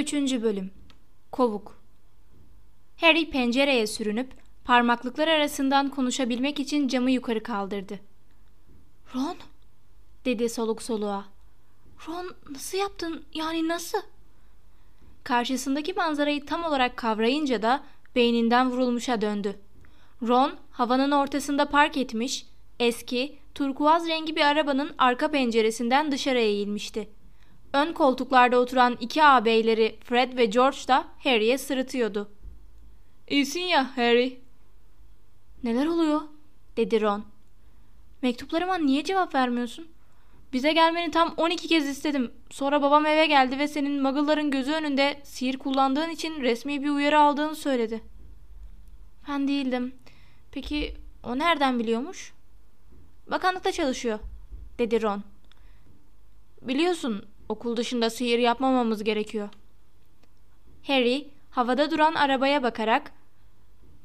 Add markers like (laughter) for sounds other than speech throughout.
Üçüncü Bölüm Kovuk Harry pencereye sürünüp parmaklıklar arasından konuşabilmek için camı yukarı kaldırdı. Ron, dedi soluk soluğa. Ron nasıl yaptın? Yani nasıl? Karşısındaki manzarayı tam olarak kavrayınca da beyninden vurulmuşa döndü. Ron havanın ortasında park etmiş, eski, turkuaz rengi bir arabanın arka penceresinden dışarı eğilmişti. Ön koltuklarda oturan iki ağabeyleri Fred ve George da Harry'e sırıtıyordu. İyisin ya Harry. Neler oluyor? dedi Ron. Mektuplarıma niye cevap vermiyorsun? Bize gelmeni tam 12 kez istedim. Sonra babam eve geldi ve senin muggle'ların gözü önünde sihir kullandığın için resmi bir uyarı aldığını söyledi. Ben değildim. Peki o nereden biliyormuş? Bakanlıkta çalışıyor, dedi Ron. Biliyorsun okul dışında sihir yapmamamız gerekiyor. Harry havada duran arabaya bakarak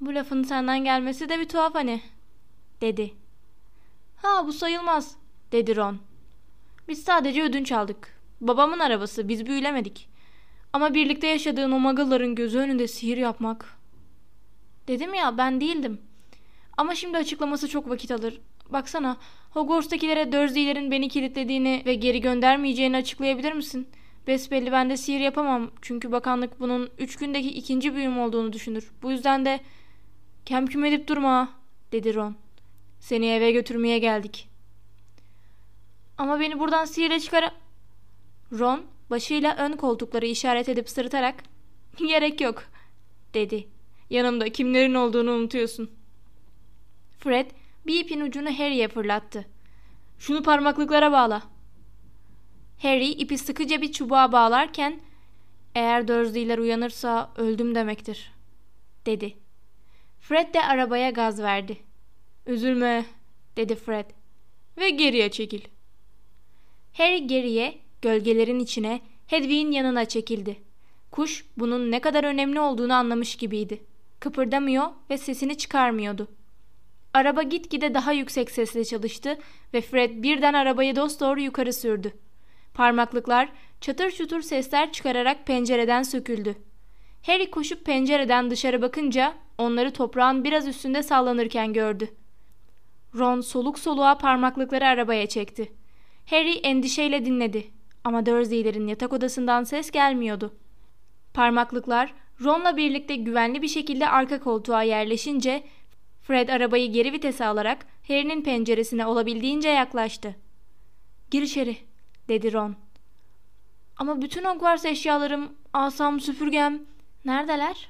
bu lafın senden gelmesi de bir tuhaf hani, dedi. Ha bu sayılmaz, dedi Ron. Biz sadece ödünç aldık. Babamın arabası, biz büyülemedik. Ama birlikte yaşadığın o muggle'ların gözü önünde sihir yapmak. Dedim ya ben değildim. Ama şimdi açıklaması çok vakit alır. Baksana Hogwarts'takilere Dursley'lerin beni kilitlediğini ve geri göndermeyeceğini açıklayabilir misin? Besbelli ben de sihir yapamam. Çünkü bakanlık bunun üç gündeki ikinci büyüm olduğunu düşünür. Bu yüzden de kem küm edip durma dedi Ron. Seni eve götürmeye geldik. Ama beni buradan sihirle çıkara... Ron başıyla ön koltukları işaret edip sırıtarak (laughs) gerek yok dedi. Yanımda kimlerin olduğunu unutuyorsun. Fred bir ipin ucunu Harry'e fırlattı. Şunu parmaklıklara bağla. Harry ipi sıkıca bir çubuğa bağlarken eğer Dursley'ler uyanırsa öldüm demektir dedi. Fred de arabaya gaz verdi. Üzülme dedi Fred ve geriye çekil. Harry geriye, gölgelerin içine, Hedwig'in yanına çekildi. Kuş bunun ne kadar önemli olduğunu anlamış gibiydi. Kıpırdamıyor ve sesini çıkarmıyordu. Araba gitgide daha yüksek sesle çalıştı ve Fred birden arabayı dosdoğru yukarı sürdü. Parmaklıklar çatır çutur sesler çıkararak pencereden söküldü. Harry koşup pencereden dışarı bakınca onları toprağın biraz üstünde sallanırken gördü. Ron soluk soluğa parmaklıkları arabaya çekti. Harry endişeyle dinledi ama Dursley'lerin yatak odasından ses gelmiyordu. Parmaklıklar Ron'la birlikte güvenli bir şekilde arka koltuğa yerleşince Fred arabayı geri vitese alarak Harry'nin penceresine olabildiğince yaklaştı. Gir içeri, dedi Ron. Ama bütün Hogwarts eşyalarım, asam, süpürgem neredeler?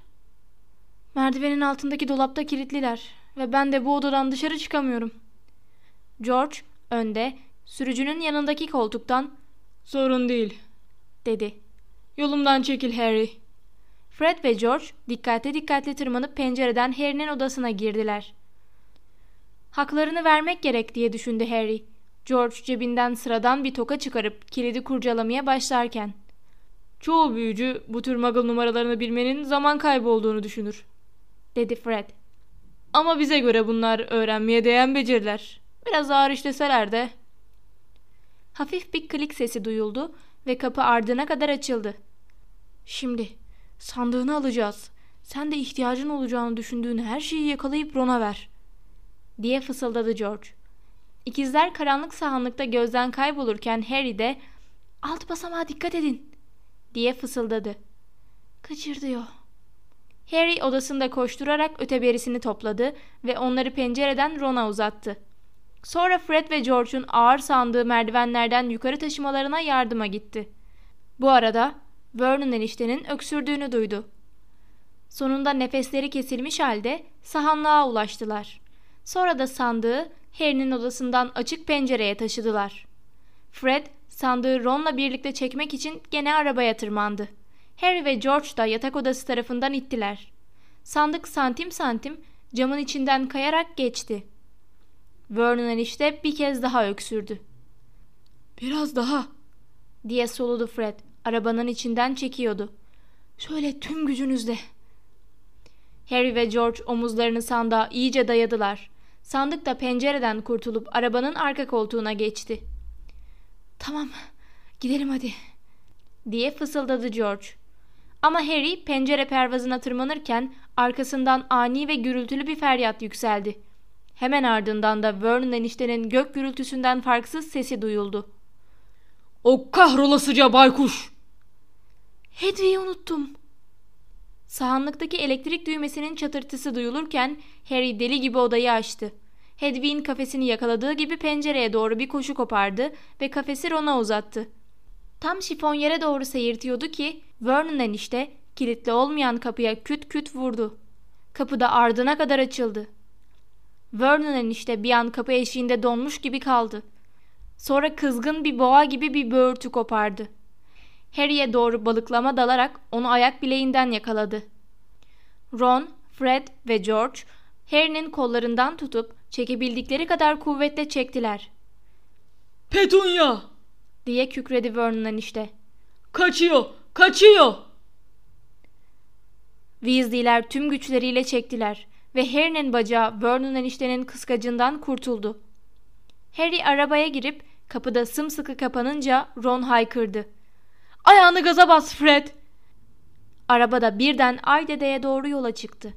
Merdivenin altındaki dolapta kilitliler ve ben de bu odadan dışarı çıkamıyorum. George önde, sürücünün yanındaki koltuktan "Sorun değil." dedi. "Yolumdan çekil Harry." Fred ve George dikkatli dikkatli tırmanıp pencereden Harry'nin odasına girdiler. Haklarını vermek gerek diye düşündü Harry. George cebinden sıradan bir toka çıkarıp kilidi kurcalamaya başlarken. Çoğu büyücü bu tür muggle numaralarını bilmenin zaman kaybı olduğunu düşünür, dedi Fred. Ama bize göre bunlar öğrenmeye değen beceriler. Biraz ağır işleseler de. Hafif bir klik sesi duyuldu ve kapı ardına kadar açıldı. Şimdi Sandığını alacağız. Sen de ihtiyacın olacağını düşündüğün her şeyi yakalayıp Ron'a ver. Diye fısıldadı George. İkizler karanlık sahanlıkta gözden kaybolurken Harry de alt basamağa dikkat edin diye fısıldadı. Kaçır diyor. Harry odasında koşturarak öteberisini topladı ve onları pencereden Ron'a uzattı. Sonra Fred ve George'un ağır sandığı merdivenlerden yukarı taşımalarına yardıma gitti. Bu arada Vernon eniştenin öksürdüğünü duydu. Sonunda nefesleri kesilmiş halde sahanlığa ulaştılar. Sonra da sandığı Harry'nin odasından açık pencereye taşıdılar. Fred sandığı Ron'la birlikte çekmek için gene arabaya tırmandı. Harry ve George da yatak odası tarafından ittiler. Sandık santim santim camın içinden kayarak geçti. Vernon enişte bir kez daha öksürdü. Biraz daha diye soludu Fred. Arabanın içinden çekiyordu. Şöyle tüm gücünüzle. Harry ve George omuzlarını sandığa iyice dayadılar. Sandık da pencereden kurtulup arabanın arka koltuğuna geçti. Tamam, gidelim hadi, diye fısıldadı George. Ama Harry pencere pervazına tırmanırken arkasından ani ve gürültülü bir feryat yükseldi. Hemen ardından da Vernon eniştenin gök gürültüsünden farksız sesi duyuldu. O kahrolasıca baykuş! Hedwig'i unuttum. Sahanlıktaki elektrik düğmesinin çatırtısı duyulurken Harry deli gibi odayı açtı. Hedwig'in kafesini yakaladığı gibi pencereye doğru bir koşu kopardı ve kafesi Ron'a uzattı. Tam şifon yere doğru seyirtiyordu ki Vernon enişte kilitli olmayan kapıya küt küt vurdu. Kapı da ardına kadar açıldı. Vernon enişte bir an kapı eşiğinde donmuş gibi kaldı. Sonra kızgın bir boğa gibi bir böğürtü kopardı. Harry'e doğru balıklama dalarak onu ayak bileğinden yakaladı. Ron, Fred ve George Harry'nin kollarından tutup çekebildikleri kadar kuvvetle çektiler. Petunia! diye kükredi Vernon enişte. Kaçıyor! Kaçıyor! Weasley'ler tüm güçleriyle çektiler ve Harry'nin bacağı Vernon eniştenin kıskacından kurtuldu. Harry arabaya girip kapıda sımsıkı kapanınca Ron haykırdı. Ayağını gaza bas Fred! Arabada birden Aydede'ye doğru yola çıktı.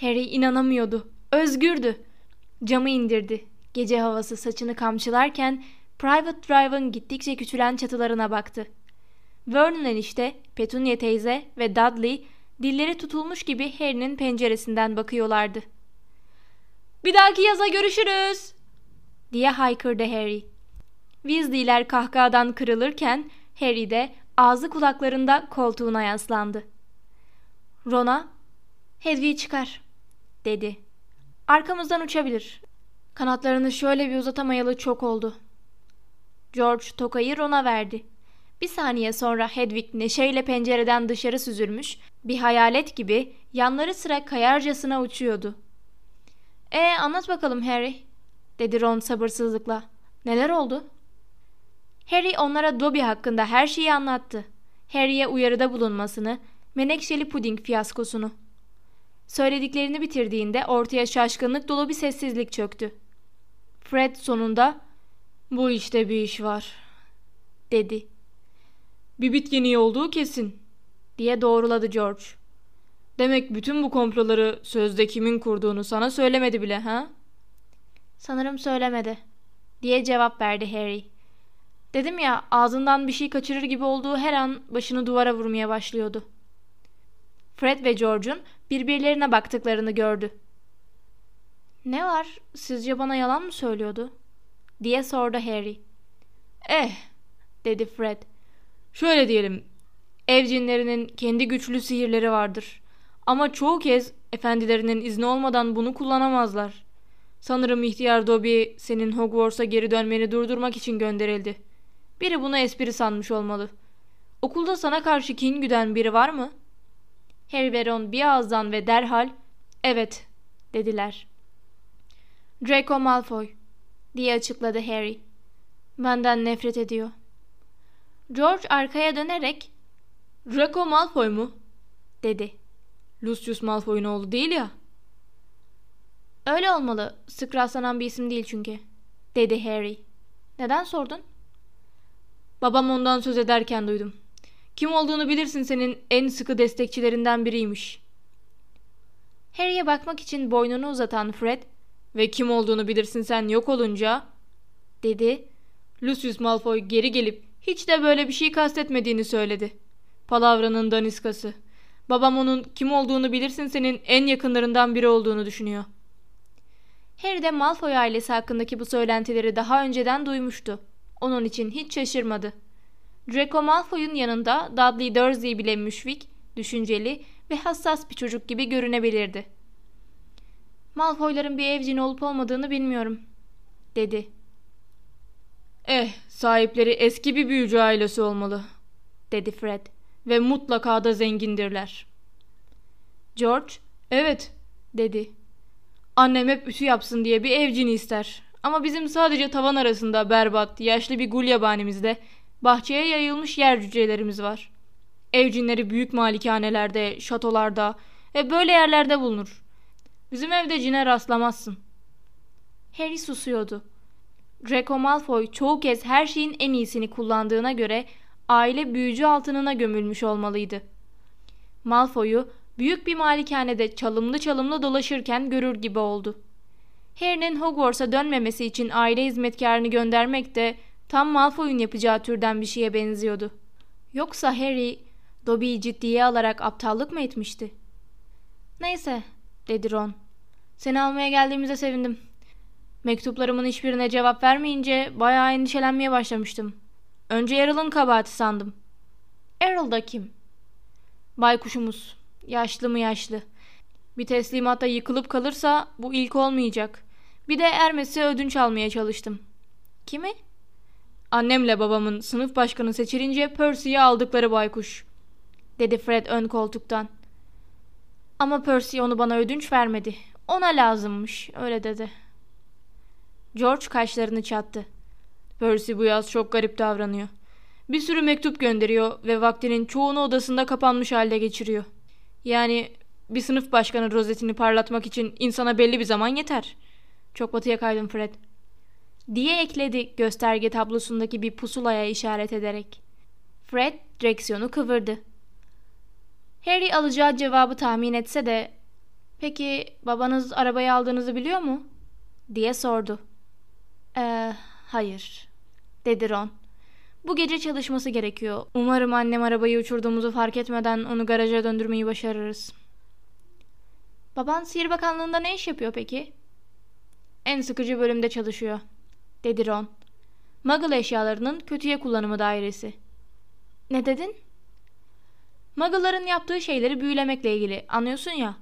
Harry inanamıyordu. Özgürdü. Camı indirdi. Gece havası saçını kamçılarken Private Drive'ın gittikçe küçülen çatılarına baktı. Vernon enişte, Petunia teyze ve Dudley dilleri tutulmuş gibi Harry'nin penceresinden bakıyorlardı. Bir dahaki yaza görüşürüz diye haykırdı Harry. Weasley'ler kahkahadan kırılırken Harry de ağzı kulaklarında koltuğuna yaslandı. Ron'a Hedwig'i çıkar dedi. Arkamızdan uçabilir. Kanatlarını şöyle bir uzatamayalı çok oldu. George tokayı Ron'a verdi. Bir saniye sonra Hedwig neşeyle pencereden dışarı süzülmüş, bir hayalet gibi yanları sıra kayarcasına uçuyordu. ''E anlat bakalım Harry'' dedi Ron sabırsızlıkla. ''Neler oldu?'' Harry onlara Dobby hakkında her şeyi anlattı. Harry'e uyarıda bulunmasını, menekşeli puding fiyaskosunu. Söylediklerini bitirdiğinde ortaya şaşkınlık dolu bir sessizlik çöktü. Fred sonunda ''Bu işte bir iş var.'' dedi. ''Bir bit yeniği olduğu kesin.'' diye doğruladı George. ''Demek bütün bu komploları sözde kimin kurduğunu sana söylemedi bile ha?'' ''Sanırım söylemedi.'' diye cevap verdi Harry. Dedim ya ağzından bir şey kaçırır gibi olduğu her an başını duvara vurmaya başlıyordu. Fred ve George'un birbirlerine baktıklarını gördü. Ne var? Sizce bana yalan mı söylüyordu? diye sordu Harry. Eh, dedi Fred. Şöyle diyelim. Ev cinlerinin kendi güçlü sihirleri vardır. Ama çoğu kez efendilerinin izni olmadan bunu kullanamazlar. Sanırım ihtiyar Dobby senin Hogwarts'a geri dönmeni durdurmak için gönderildi. Biri bunu espri sanmış olmalı. Okulda sana karşı kin güden biri var mı? Harry ve Ron bir ağızdan ve derhal evet dediler. Draco Malfoy diye açıkladı Harry. Benden nefret ediyor. George arkaya dönerek Draco Malfoy mu? dedi. Lucius Malfoy'un oğlu değil ya. Öyle olmalı. Sık rastlanan bir isim değil çünkü. Dedi Harry. Neden sordun? Babam ondan söz ederken duydum. Kim olduğunu bilirsin senin en sıkı destekçilerinden biriymiş. Harry'e bakmak için boynunu uzatan Fred ve kim olduğunu bilirsin sen yok olunca dedi. Lucius Malfoy geri gelip hiç de böyle bir şey kastetmediğini söyledi. Palavranın daniskası. Babam onun kim olduğunu bilirsin senin en yakınlarından biri olduğunu düşünüyor. Harry de Malfoy ailesi hakkındaki bu söylentileri daha önceden duymuştu. Onun için hiç şaşırmadı. Draco Malfoy'un yanında Dudley Dursley bile müşfik, düşünceli ve hassas bir çocuk gibi görünebilirdi. Malfoyların bir evcin olup olmadığını bilmiyorum, dedi. Eh, sahipleri eski bir büyücü ailesi olmalı, dedi Fred. Ve mutlaka da zengindirler. George, evet, dedi. Annem hep ütü yapsın diye bir evcini ister. Ama bizim sadece tavan arasında berbat, yaşlı bir gulyabanemizde bahçeye yayılmış yer cücelerimiz var. Evcinleri büyük malikanelerde, şatolarda ve böyle yerlerde bulunur. Bizim evde cine rastlamazsın. Harry susuyordu. Draco Malfoy çoğu kez her şeyin en iyisini kullandığına göre aile büyücü altınına gömülmüş olmalıydı. Malfoy'u büyük bir malikanede çalımlı çalımlı dolaşırken görür gibi oldu. Harry'nin Hogwarts'a dönmemesi için aile hizmetkarını göndermek de tam Malfoy'un yapacağı türden bir şeye benziyordu. Yoksa Harry, Dobby'yi ciddiye alarak aptallık mı etmişti? Neyse, dedi Ron. Seni almaya geldiğimize sevindim. Mektuplarımın hiçbirine cevap vermeyince bayağı endişelenmeye başlamıştım. Önce Errol'ın kabahati sandım. Errol da kim? Baykuşumuz. Yaşlı mı yaşlı. Bir teslimatta yıkılıp kalırsa bu ilk olmayacak. Bir de Ermes'e ödünç almaya çalıştım. Kimi? Annemle babamın sınıf başkanı seçilince Percy'yi aldıkları baykuş. Dedi Fred ön koltuktan. Ama Percy onu bana ödünç vermedi. Ona lazımmış, öyle dedi. George kaşlarını çattı. Percy bu yaz çok garip davranıyor. Bir sürü mektup gönderiyor ve vaktinin çoğunu odasında kapanmış halde geçiriyor. Yani bir sınıf başkanı rozetini parlatmak için insana belli bir zaman yeter. Çok batıya kaydım Fred. Diye ekledi gösterge tablosundaki bir pusulaya işaret ederek. Fred direksiyonu kıvırdı. Harry alacağı cevabı tahmin etse de ''Peki babanız arabayı aldığınızı biliyor mu?'' diye sordu. ''Eee hayır'' dedi Ron. ''Bu gece çalışması gerekiyor. Umarım annem arabayı uçurduğumuzu fark etmeden onu garaja döndürmeyi başarırız.'' ''Baban Sihir Bakanlığı'nda ne iş yapıyor peki?'' ''En sıkıcı bölümde çalışıyor.'' dedi Ron. ''Muggle eşyalarının kötüye kullanımı dairesi.'' ''Ne dedin?'' Muggle'ların yaptığı şeyleri büyülemekle ilgili anlıyorsun ya.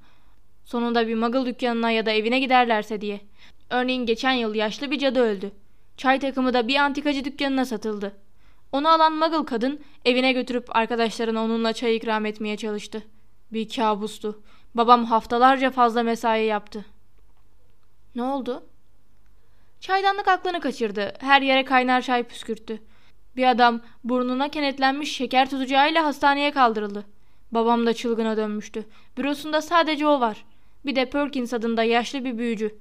Sonunda bir Muggle dükkanına ya da evine giderlerse diye. Örneğin geçen yıl yaşlı bir cadı öldü. Çay takımı da bir antikacı dükkanına satıldı. Onu alan Muggle kadın evine götürüp arkadaşlarına onunla çay ikram etmeye çalıştı. Bir kabustu. Babam haftalarca fazla mesai yaptı. Ne oldu? Çaydanlık aklını kaçırdı. Her yere kaynar çay püskürttü. Bir adam burnuna kenetlenmiş şeker tutacağıyla hastaneye kaldırıldı. Babam da çılgına dönmüştü. Bürosunda sadece o var. Bir de Perkins adında yaşlı bir büyücü.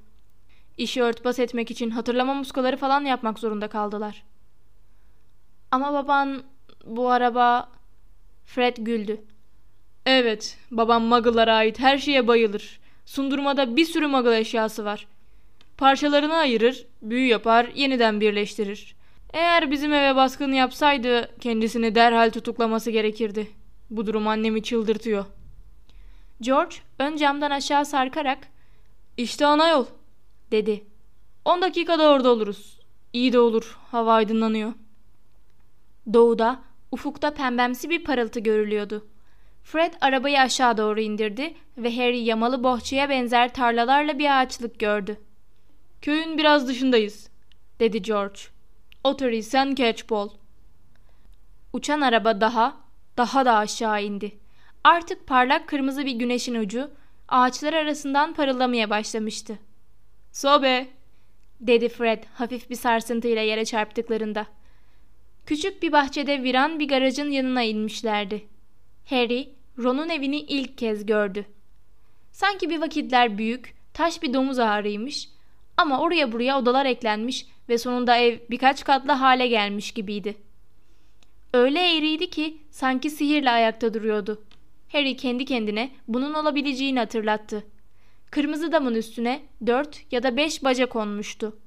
İşi örtbas etmek için hatırlama muskaları falan yapmak zorunda kaldılar. Ama baban bu araba... Fred güldü. Evet, babam Muggle'lara ait her şeye bayılır. Sundurmada bir sürü Muggle eşyası var. Parçalarını ayırır, büyü yapar, yeniden birleştirir. Eğer bizim eve baskın yapsaydı kendisini derhal tutuklaması gerekirdi. Bu durum annemi çıldırtıyor. George ön camdan aşağı sarkarak ''İşte ana yol'' dedi. ''On dakikada orada oluruz. İyi de olur. Hava aydınlanıyor.'' Doğuda, ufukta pembemsi bir parıltı görülüyordu. Fred arabayı aşağı doğru indirdi ve Harry yamalı bohçaya benzer tarlalarla bir ağaçlık gördü. ''Köyün biraz dışındayız.'' dedi George. Sen Catchpole. Uçan araba daha, daha da aşağı indi. Artık parlak kırmızı bir güneşin ucu ağaçlar arasından parıldamaya başlamıştı. Sobe, dedi Fred hafif bir sarsıntıyla yere çarptıklarında. Küçük bir bahçede viran bir garajın yanına inmişlerdi. Harry, Ron'un evini ilk kez gördü. Sanki bir vakitler büyük, taş bir domuz ağrıymış ama oraya buraya odalar eklenmiş ve sonunda ev birkaç katlı hale gelmiş gibiydi. Öyle eğriydi ki sanki sihirle ayakta duruyordu. Harry kendi kendine bunun olabileceğini hatırlattı. Kırmızı damın üstüne dört ya da beş baca konmuştu.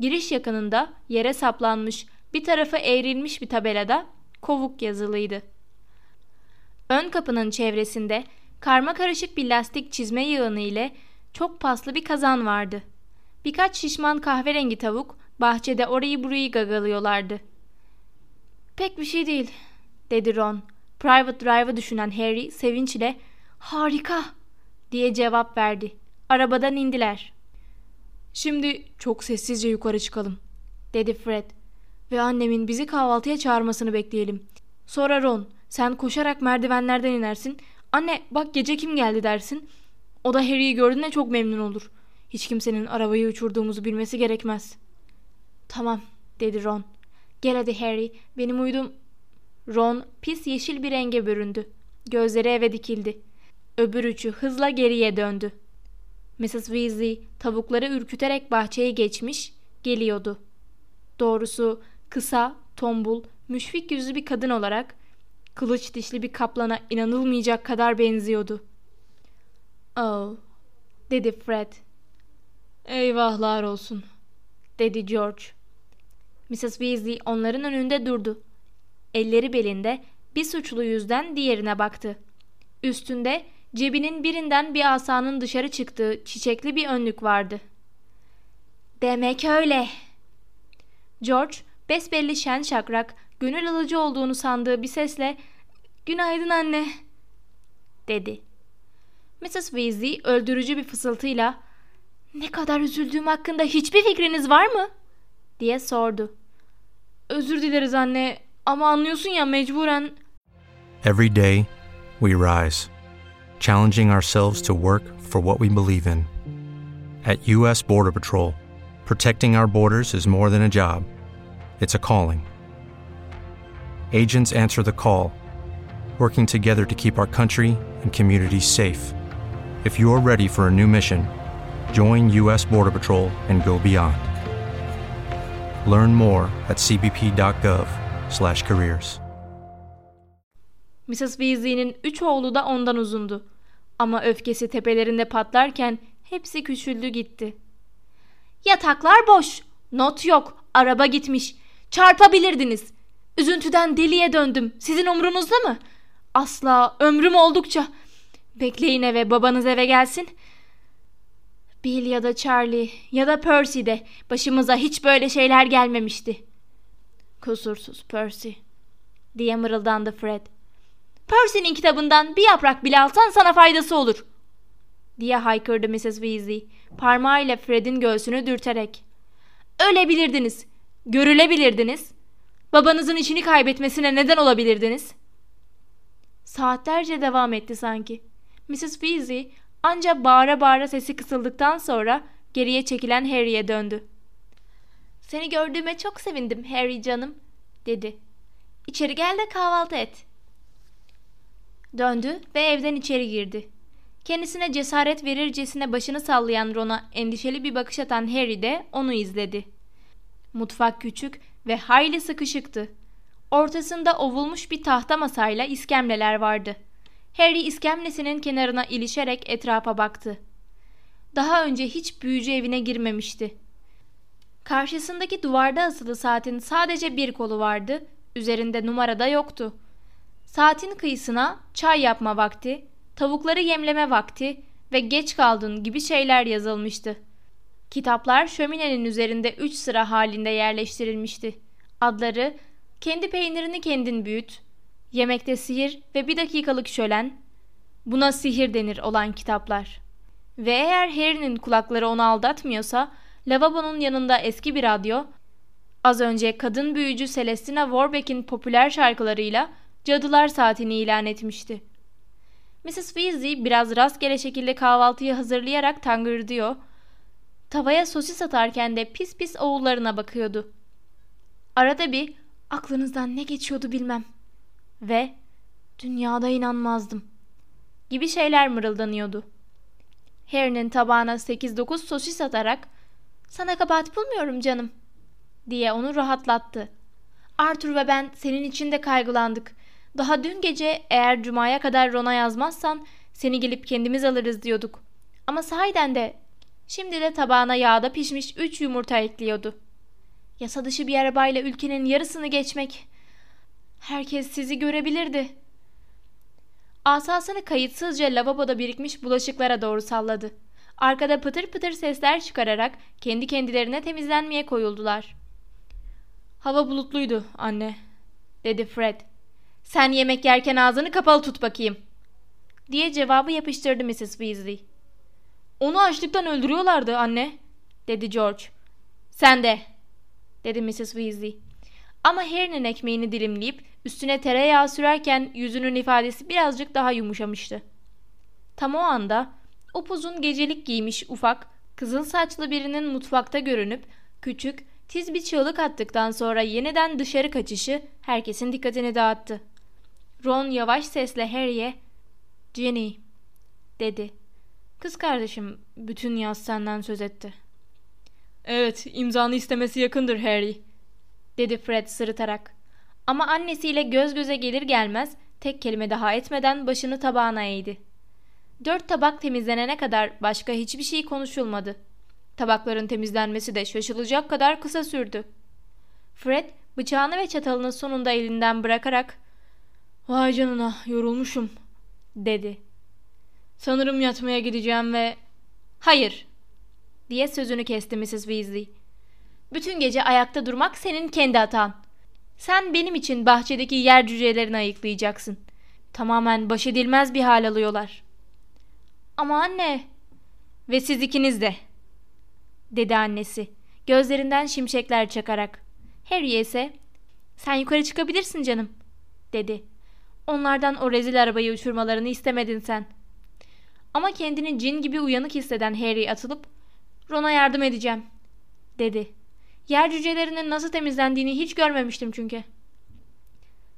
Giriş yakınında yere saplanmış bir tarafı eğrilmiş bir tabelada kovuk yazılıydı. Ön kapının çevresinde karma karışık bir lastik çizme yığını ile çok paslı bir kazan vardı. Birkaç şişman kahverengi tavuk bahçede orayı burayı gagalıyorlardı. Pek bir şey değil, dedi Ron. Private Drive'ı düşünen Harry sevinçle harika diye cevap verdi. Arabadan indiler. Şimdi çok sessizce yukarı çıkalım, dedi Fred. ve annemin bizi kahvaltıya çağırmasını bekleyelim. Sonra Ron, sen koşarak merdivenlerden inersin. Anne bak gece kim geldi dersin. O da Harry'i gördüğünde çok memnun olur. Hiç kimsenin arabayı uçurduğumuzu bilmesi gerekmez. Tamam dedi Ron. Gel hadi Harry benim uydum. Ron pis yeşil bir renge büründü. Gözleri eve dikildi. Öbür üçü hızla geriye döndü. Mrs. Weasley tavukları ürküterek bahçeyi geçmiş, geliyordu. Doğrusu kısa, tombul, müşfik yüzlü bir kadın olarak kılıç dişli bir kaplana inanılmayacak kadar benziyordu. Oh, dedi Fred. Eyvahlar olsun, dedi George. Mrs. Weasley onların önünde durdu. Elleri belinde bir suçlu yüzden diğerine baktı. Üstünde cebinin birinden bir asanın dışarı çıktığı çiçekli bir önlük vardı. Demek öyle. George besbelli şen şakrak, gönül alıcı olduğunu sandığı bir sesle ''Günaydın anne'' dedi. Mrs. Weasley öldürücü bir fısıltıyla ''Ne kadar üzüldüğüm hakkında hiçbir fikriniz var mı?'' diye sordu. ''Özür dileriz anne ama anlıyorsun ya mecburen.'' Every day we rise, challenging ourselves to work for what we believe in. At U.S. Border Patrol, protecting our borders is more than a job, it's a calling. Agents answer the call, working together to keep our country and communities safe. If you're ready for a new mission, join U.S. Border Patrol and go beyond. Learn more at cbp.gov/careers. Mrs. Weasley'nin üç oğlu da ondan uzundu. Ama öfkesi tepelerinde patlarken hepsi küçüldü gitti. Yataklar boş, not yok, araba gitmiş. Çarpabilirdiniz. Üzüntüden deliye döndüm. Sizin umrunuzda mı? Asla, ömrüm oldukça. Bekleyin eve, babanız eve gelsin. Bill ya da Charlie ya da Percy de başımıza hiç böyle şeyler gelmemişti. Kusursuz Percy diye mırıldandı Fred. Percy'nin kitabından bir yaprak bile alsan sana faydası olur. Diye haykırdı Mrs. Weasley parmağıyla Fred'in göğsünü dürterek. Ölebilirdiniz, görülebilirdiniz. Babanızın işini kaybetmesine neden olabilirdiniz. Saatlerce devam etti sanki. Mrs. Weasley ancak bağıra bağıra sesi kısıldıktan sonra geriye çekilen Harry'e döndü. Seni gördüğüme çok sevindim Harry canım, dedi. İçeri gel de kahvaltı et. Döndü ve evden içeri girdi. Kendisine cesaret verircesine başını sallayan Ron'a endişeli bir bakış atan Harry de onu izledi. Mutfak küçük ve hayli sıkışıktı. Ortasında ovulmuş bir tahta masayla iskemleler vardı. Harry iskemlesinin kenarına ilişerek etrafa baktı. Daha önce hiç büyücü evine girmemişti. Karşısındaki duvarda asılı saatin sadece bir kolu vardı, üzerinde numara da yoktu. Saatin kıyısına çay yapma vakti, tavukları yemleme vakti ve geç kaldın gibi şeyler yazılmıştı. Kitaplar şöminenin üzerinde üç sıra halinde yerleştirilmişti. Adları Kendi peynirini kendin büyüt, Yemekte sihir ve bir dakikalık şölen, buna sihir denir olan kitaplar. Ve eğer Harry'nin kulakları onu aldatmıyorsa, lavabonun yanında eski bir radyo, az önce kadın büyücü Celestina Warbeck'in popüler şarkılarıyla Cadılar Saatini ilan etmişti. Mrs. Weasley biraz rastgele şekilde kahvaltıyı hazırlayarak tangırdıyor. Tavaya sosis atarken de pis pis oğullarına bakıyordu. Arada bir aklınızdan ne geçiyordu bilmem ve dünyada inanmazdım gibi şeyler mırıldanıyordu. Harry'nin tabağına 8-9 sosis atarak sana kabahat bulmuyorum canım diye onu rahatlattı. Arthur ve ben senin için de kaygılandık. Daha dün gece eğer cumaya kadar Ron'a yazmazsan seni gelip kendimiz alırız diyorduk. Ama sahiden de şimdi de tabağına yağda pişmiş üç yumurta ekliyordu. Yasa dışı bir arabayla ülkenin yarısını geçmek. Herkes sizi görebilirdi. Asasını kayıtsızca lavaboda birikmiş bulaşıklara doğru salladı. Arkada pıtır pıtır sesler çıkararak kendi kendilerine temizlenmeye koyuldular. Hava bulutluydu anne, dedi Fred. Sen yemek yerken ağzını kapalı tut bakayım. Diye cevabı yapıştırdı Mrs. Weasley. Onu açlıktan öldürüyorlardı anne, dedi George. Sen de, dedi Mrs. Weasley. Ama Harry'nin ekmeğini dilimleyip üstüne tereyağı sürerken yüzünün ifadesi birazcık daha yumuşamıştı. Tam o anda upuzun gecelik giymiş ufak, kızıl saçlı birinin mutfakta görünüp küçük, tiz bir çığlık attıktan sonra yeniden dışarı kaçışı herkesin dikkatini dağıttı. Ron yavaş sesle Harry'e ''Jenny'' dedi. Kız kardeşim bütün yaz senden söz etti. Evet imzanı istemesi yakındır Harry dedi Fred sırıtarak. Ama annesiyle göz göze gelir gelmez tek kelime daha etmeden başını tabağına eğdi. Dört tabak temizlenene kadar başka hiçbir şey konuşulmadı. Tabakların temizlenmesi de şaşılacak kadar kısa sürdü. Fred bıçağını ve çatalını sonunda elinden bırakarak ''Vay canına yorulmuşum'' dedi. ''Sanırım yatmaya gideceğim ve...'' ''Hayır'' diye sözünü kesti Mrs. Weasley. ''Bütün gece ayakta durmak senin kendi hatan. Sen benim için bahçedeki yer cücelerini ayıklayacaksın. Tamamen baş edilmez bir hal alıyorlar.'' ''Ama anne...'' ''Ve siz ikiniz de.'' dedi annesi gözlerinden şimşekler çakarak. Harry ise sen yukarı çıkabilirsin canım dedi. Onlardan o rezil arabayı uçurmalarını istemedin sen. Ama kendini cin gibi uyanık hisseden Harry atılıp Ron'a yardım edeceğim dedi. Yer cücelerinin nasıl temizlendiğini hiç görmemiştim çünkü.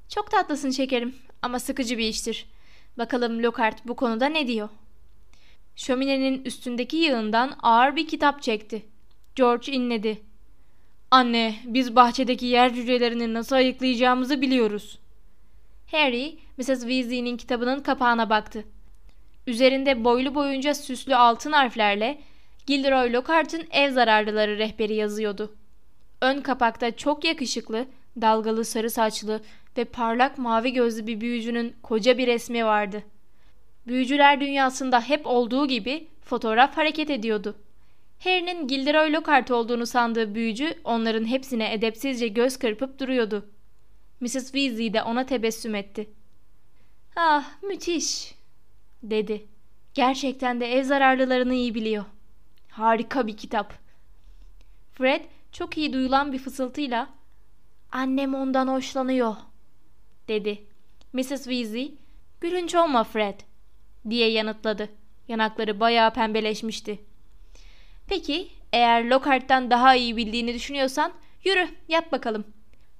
Çok tatlısın şekerim ama sıkıcı bir iştir. Bakalım Lockhart bu konuda ne diyor? Şöminenin üstündeki yığından ağır bir kitap çekti. George inledi. Anne, biz bahçedeki yer cücelerini nasıl ayıklayacağımızı biliyoruz. Harry, Mrs. Weasley'nin kitabının kapağına baktı. Üzerinde boylu boyunca süslü altın harflerle Gilderoy Lockhart'ın ev zararlıları rehberi yazıyordu. Ön kapakta çok yakışıklı, dalgalı sarı saçlı ve parlak mavi gözlü bir büyücünün koca bir resmi vardı. Büyücüler dünyasında hep olduğu gibi fotoğraf hareket ediyordu. Harry'nin Gilderoy Lockhart olduğunu sandığı büyücü onların hepsine edepsizce göz kırpıp duruyordu. Mrs. Weasley de ona tebessüm etti. ''Ah müthiş'' dedi. ''Gerçekten de ev zararlılarını iyi biliyor. Harika bir kitap.'' Fred çok iyi duyulan bir fısıltıyla ''Annem ondan hoşlanıyor'' dedi. Mrs. Weasley ''Gülünç olma Fred'' diye yanıtladı. Yanakları bayağı pembeleşmişti. Peki eğer Lockhart'tan daha iyi bildiğini düşünüyorsan yürü yap bakalım.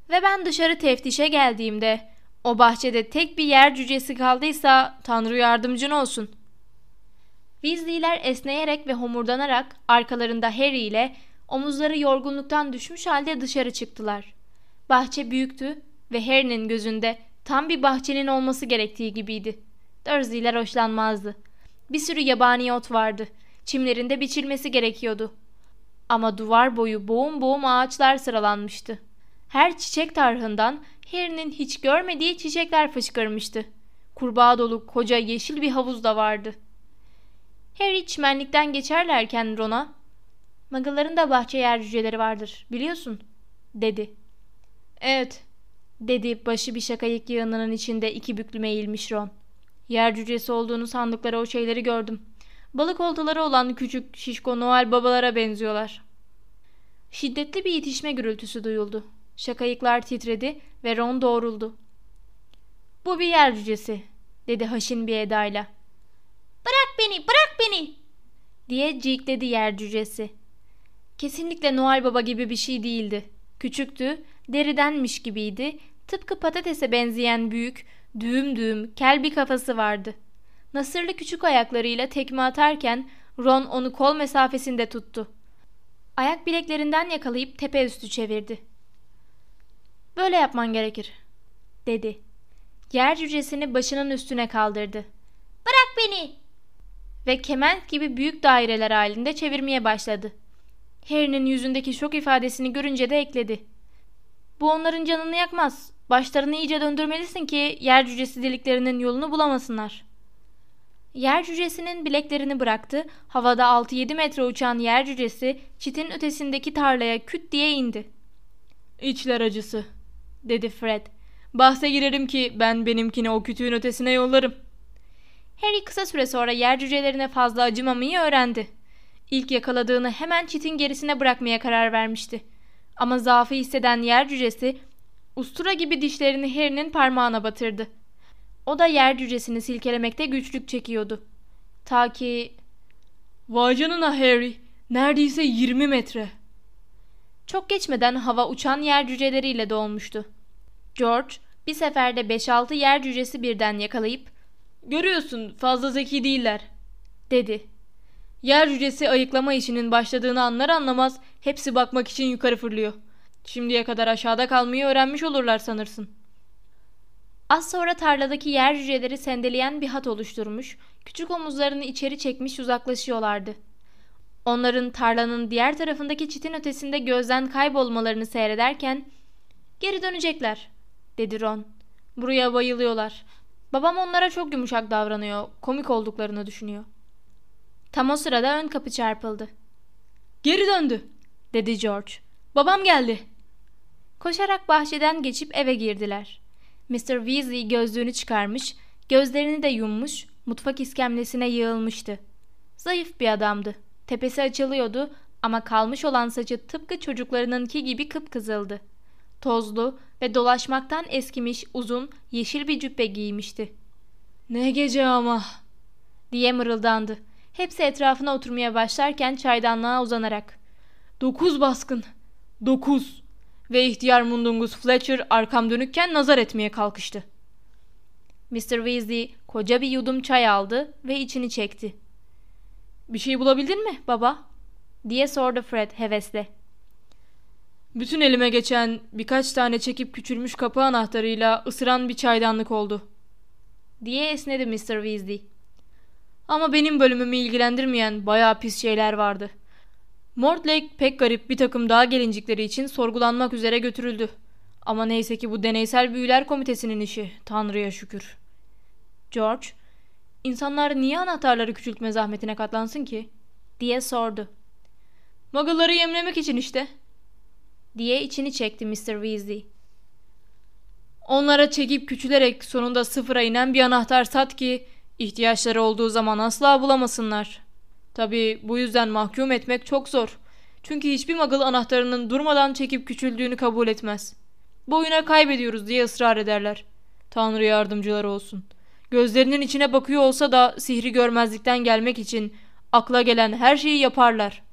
Ve ben dışarı teftişe geldiğimde o bahçede tek bir yer cücesi kaldıysa Tanrı yardımcın olsun. Weasley'ler esneyerek ve homurdanarak arkalarında Harry ile omuzları yorgunluktan düşmüş halde dışarı çıktılar. Bahçe büyüktü ve Harry'nin gözünde tam bir bahçenin olması gerektiği gibiydi. Dursley'ler hoşlanmazdı. Bir sürü yabani ot vardı. Çimlerinde biçilmesi gerekiyordu. Ama duvar boyu boğum boğum ağaçlar sıralanmıştı. Her çiçek tarhından Harry'nin hiç görmediği çiçekler fışkırmıştı. Kurbağa dolu koca yeşil bir havuz da vardı. Harry çimenlikten geçerlerken Ron'a ''Muggle'ların da bahçe yer cüceleri vardır biliyorsun.'' dedi. ''Evet.'' dedi başı bir şakayık yığınının içinde iki büklüme eğilmiş Ron. Yer cücesi olduğunu sandıkları o şeyleri gördüm. Balık oltaları olan küçük şişko Noel babalara benziyorlar. Şiddetli bir itişme gürültüsü duyuldu. Şakayıklar titredi ve Ron doğruldu. Bu bir yer cücesi dedi haşin bir edayla. Bırak beni bırak beni diye cikledi yer cücesi. Kesinlikle Noel Baba gibi bir şey değildi. Küçüktü, deridenmiş gibiydi, tıpkı patatese benzeyen büyük, düğüm düğüm, kel bir kafası vardı. Nasırlı küçük ayaklarıyla tekme atarken Ron onu kol mesafesinde tuttu. Ayak bileklerinden yakalayıp tepe üstü çevirdi. Böyle yapman gerekir, dedi. Yer cücesini başının üstüne kaldırdı. Bırak beni! Ve kement gibi büyük daireler halinde çevirmeye başladı. Harry'nin yüzündeki şok ifadesini görünce de ekledi. Bu onların canını yakmaz. Başlarını iyice döndürmelisin ki yer cücesi deliklerinin yolunu bulamasınlar. Yer cücesinin bileklerini bıraktı. Havada 6-7 metre uçan yer cücesi çitin ötesindeki tarlaya küt diye indi. İçler acısı, dedi Fred. Bahse girerim ki ben benimkini o kütüğün ötesine yollarım. Harry kısa süre sonra yer cücelerine fazla acımamayı öğrendi. İlk yakaladığını hemen çitin gerisine bırakmaya karar vermişti. Ama zaafı hisseden yer cücesi ustura gibi dişlerini Harry'nin parmağına batırdı. O da yer cücesini silkelemekte güçlük çekiyordu. Ta ki... Vay canına Harry. Neredeyse 20 metre. Çok geçmeden hava uçan yer cüceleriyle dolmuştu. George bir seferde 5-6 yer cücesi birden yakalayıp ''Görüyorsun fazla zeki değiller.'' dedi. Yer cücesi ayıklama işinin başladığını anlar anlamaz hepsi bakmak için yukarı fırlıyor. Şimdiye kadar aşağıda kalmayı öğrenmiş olurlar sanırsın. Az sonra tarladaki yer cüceleri sendeleyen bir hat oluşturmuş, küçük omuzlarını içeri çekmiş uzaklaşıyorlardı. Onların tarlanın diğer tarafındaki çitin ötesinde gözden kaybolmalarını seyrederken ''Geri dönecekler.'' dedi Ron. ''Buraya bayılıyorlar. Babam onlara çok yumuşak davranıyor, komik olduklarını düşünüyor.'' Tam o sırada ön kapı çarpıldı. ''Geri döndü.'' dedi George. ''Babam geldi.'' Koşarak bahçeden geçip eve girdiler. Mr. Weasley gözlüğünü çıkarmış, gözlerini de yummuş, mutfak iskemlesine yığılmıştı. Zayıf bir adamdı. Tepesi açılıyordu ama kalmış olan saçı tıpkı çocuklarınınki gibi kıpkızıldı. Tozlu ve dolaşmaktan eskimiş uzun yeşil bir cübbe giymişti. ''Ne gece ama!'' diye mırıldandı. Hepsi etrafına oturmaya başlarken çaydanlığa uzanarak. ''Dokuz baskın! Dokuz!'' ve ihtiyar mundungus Fletcher arkam dönükken nazar etmeye kalkıştı. Mr. Weasley koca bir yudum çay aldı ve içini çekti. ''Bir şey bulabildin mi baba?'' diye sordu Fred hevesle. Bütün elime geçen birkaç tane çekip küçülmüş kapı anahtarıyla ısıran bir çaydanlık oldu. Diye esnedi Mr. Weasley. Ama benim bölümümü ilgilendirmeyen bayağı pis şeyler vardı. Mortlake pek garip bir takım dağ gelincikleri için sorgulanmak üzere götürüldü. Ama neyse ki bu deneysel büyüler komitesinin işi. Tanrı'ya şükür. George, insanlar niye anahtarları küçültme zahmetine katlansın ki? diye sordu. Muggle'ları yemlemek için işte. Diye içini çekti Mr. Weasley. Onlara çekip küçülerek sonunda sıfıra inen bir anahtar sat ki ihtiyaçları olduğu zaman asla bulamasınlar. Tabi bu yüzden mahkum etmek çok zor. Çünkü hiçbir Muggle anahtarının durmadan çekip küçüldüğünü kabul etmez. Bu oyuna kaybediyoruz diye ısrar ederler. Tanrı yardımcıları olsun. Gözlerinin içine bakıyor olsa da sihri görmezlikten gelmek için akla gelen her şeyi yaparlar.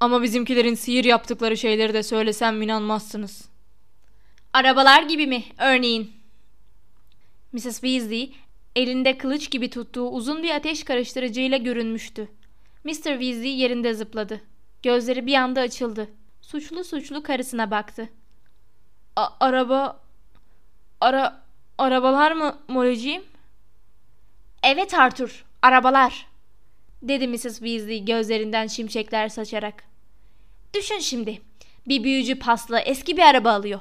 Ama bizimkilerin sihir yaptıkları şeyleri de söylesem inanmazsınız. Arabalar gibi mi örneğin? Mrs. Weasley elinde kılıç gibi tuttuğu uzun bir ateş karıştırıcıyla görünmüştü. Mr. Weasley yerinde zıpladı. Gözleri bir anda açıldı. Suçlu suçlu karısına baktı. A araba... Ara... Arabalar mı Moleciğim? Evet Arthur, arabalar. Dedi Mrs. Weasley gözlerinden şimşekler saçarak. Düşün şimdi. Bir büyücü paslı eski bir araba alıyor.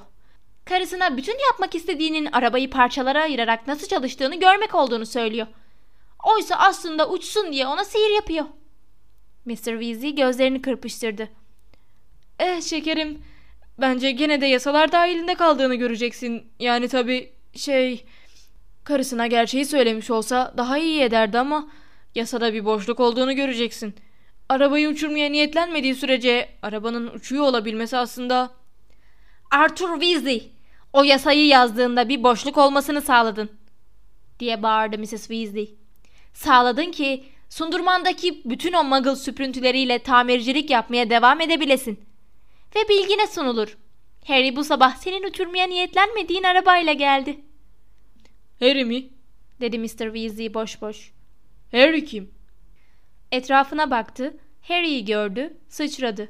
Karısına bütün yapmak istediğinin arabayı parçalara ayırarak nasıl çalıştığını görmek olduğunu söylüyor. Oysa aslında uçsun diye ona sihir yapıyor. Mr. Weasley gözlerini kırpıştırdı. Eh şekerim, bence gene de yasalar dahilinde kaldığını göreceksin. Yani tabii şey... Karısına gerçeği söylemiş olsa daha iyi ederdi ama yasada bir boşluk olduğunu göreceksin. Arabayı uçurmaya niyetlenmediği sürece arabanın uçuyor olabilmesi aslında... Arthur Weasley, o yasayı yazdığında bir boşluk olmasını sağladın. Diye bağırdı Mrs. Weasley. Sağladın ki Sundurman'daki bütün o muggle süprüntüleriyle tamircilik yapmaya devam edebilesin. Ve bilgine sunulur. Harry bu sabah senin uçurmaya niyetlenmediğin arabayla geldi. Harry mi? Dedi Mr. Weasley boş boş. Harry kim? Etrafına baktı. Harry'i gördü. Sıçradı.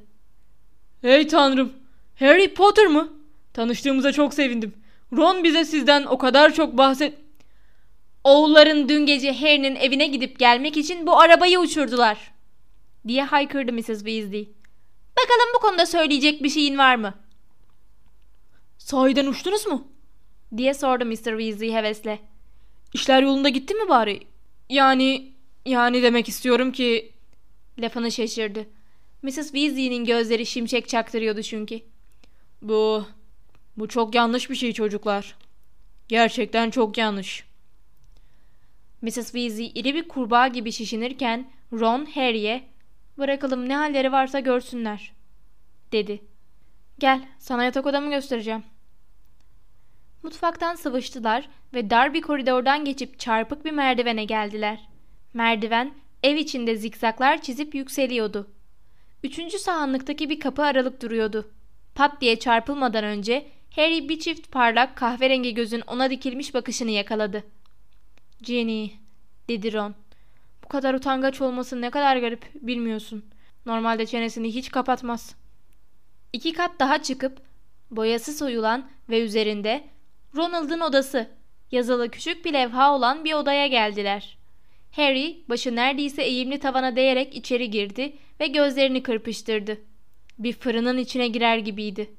Hey tanrım. Harry Potter mı? Tanıştığımıza çok sevindim. Ron bize sizden o kadar çok bahset... Oğulların dün gece Harry'nin evine gidip gelmek için bu arabayı uçurdular. Diye haykırdı Mrs. Weasley. Bakalım bu konuda söyleyecek bir şeyin var mı? Sahiden uçtunuz mu? Diye sordu Mr. Weasley hevesle. İşler yolunda gitti mi bari? Yani, yani demek istiyorum ki... Lafını şaşırdı. Mrs. Weasley'nin gözleri şimşek çaktırıyordu çünkü. Bu, bu çok yanlış bir şey çocuklar. Gerçekten çok yanlış. Mrs. Weasley iri bir kurbağa gibi şişinirken Ron Harry'e bırakalım ne halleri varsa görsünler dedi. Gel sana yatak odamı göstereceğim. Mutfaktan sıvıştılar ve dar bir koridordan geçip çarpık bir merdivene geldiler. Merdiven ev içinde zikzaklar çizip yükseliyordu. Üçüncü sahanlıktaki bir kapı aralık duruyordu. Pat diye çarpılmadan önce Harry bir çift parlak kahverengi gözün ona dikilmiş bakışını yakaladı. Jenny, dedi Ron. Bu kadar utangaç olması ne kadar garip bilmiyorsun. Normalde çenesini hiç kapatmaz. İki kat daha çıkıp boyası soyulan ve üzerinde Ronald'ın odası yazılı küçük bir levha olan bir odaya geldiler. Harry başı neredeyse eğimli tavana değerek içeri girdi ve gözlerini kırpıştırdı. Bir fırının içine girer gibiydi.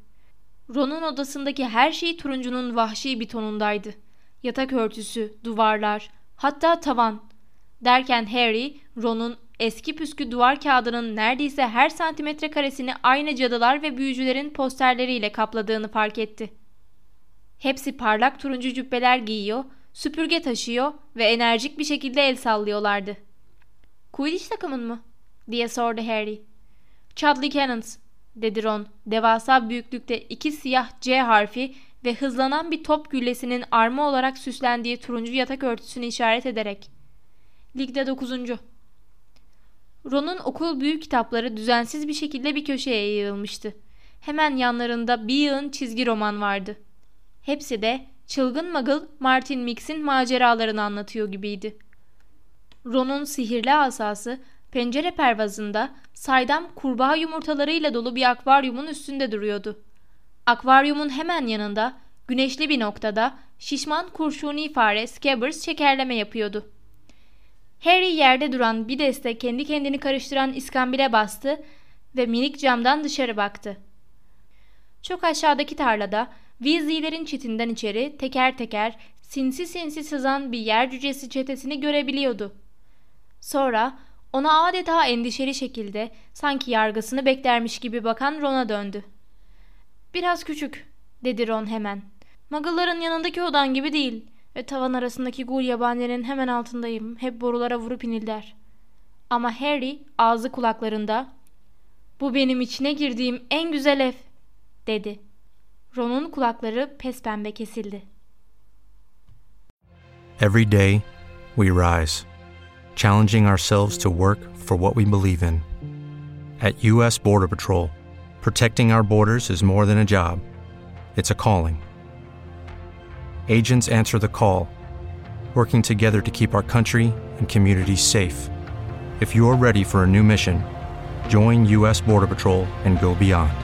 Ron'un odasındaki her şey turuncunun vahşi bir tonundaydı. Yatak örtüsü, duvarlar, hatta tavan. Derken Harry, Ron'un eski püskü duvar kağıdının neredeyse her santimetre karesini aynı cadılar ve büyücülerin posterleriyle kapladığını fark etti. Hepsi parlak turuncu cübbeler giyiyor, süpürge taşıyor ve enerjik bir şekilde el sallıyorlardı. Quidditch takımın mı? diye sordu Harry. Chudley Cannons, dedi Ron, devasa büyüklükte iki siyah C harfi ve hızlanan bir top güllesinin arma olarak süslendiği turuncu yatak örtüsünü işaret ederek. Ligde dokuzuncu. Ron'un okul büyük kitapları düzensiz bir şekilde bir köşeye yığılmıştı. Hemen yanlarında bir yığın çizgi roman vardı. Hepsi de çılgın Muggle Martin Mix'in maceralarını anlatıyor gibiydi. Ron'un sihirli asası pencere pervazında saydam kurbağa yumurtalarıyla dolu bir akvaryumun üstünde duruyordu. Akvaryumun hemen yanında güneşli bir noktada şişman kurşuni fare Scabbers şekerleme yapıyordu. Harry yerde duran bir deste kendi kendini karıştıran iskambile bastı ve minik camdan dışarı baktı. Çok aşağıdaki tarlada Weasley'lerin çitinden içeri teker teker sinsi sinsi sızan bir yer cücesi çetesini görebiliyordu. Sonra ona adeta endişeli şekilde sanki yargısını beklermiş gibi bakan Ron'a döndü. Biraz küçük dedi Ron hemen. Muggle'ların yanındaki odan gibi değil ve tavan arasındaki gul yabaninin hemen altındayım. Hep borulara vurup inilder. Ama Harry ağzı kulaklarında bu benim içine girdiğim en güzel ev dedi. Ron'un kulakları pes pembe kesildi. Every day, we rise, challenging ourselves to work for what we believe in. At U.S. Border Patrol, protecting our borders is more than a job, it's a calling. Agents answer the call, working together to keep our country and communities safe. If you're ready for a new mission, join U.S. Border Patrol and go beyond.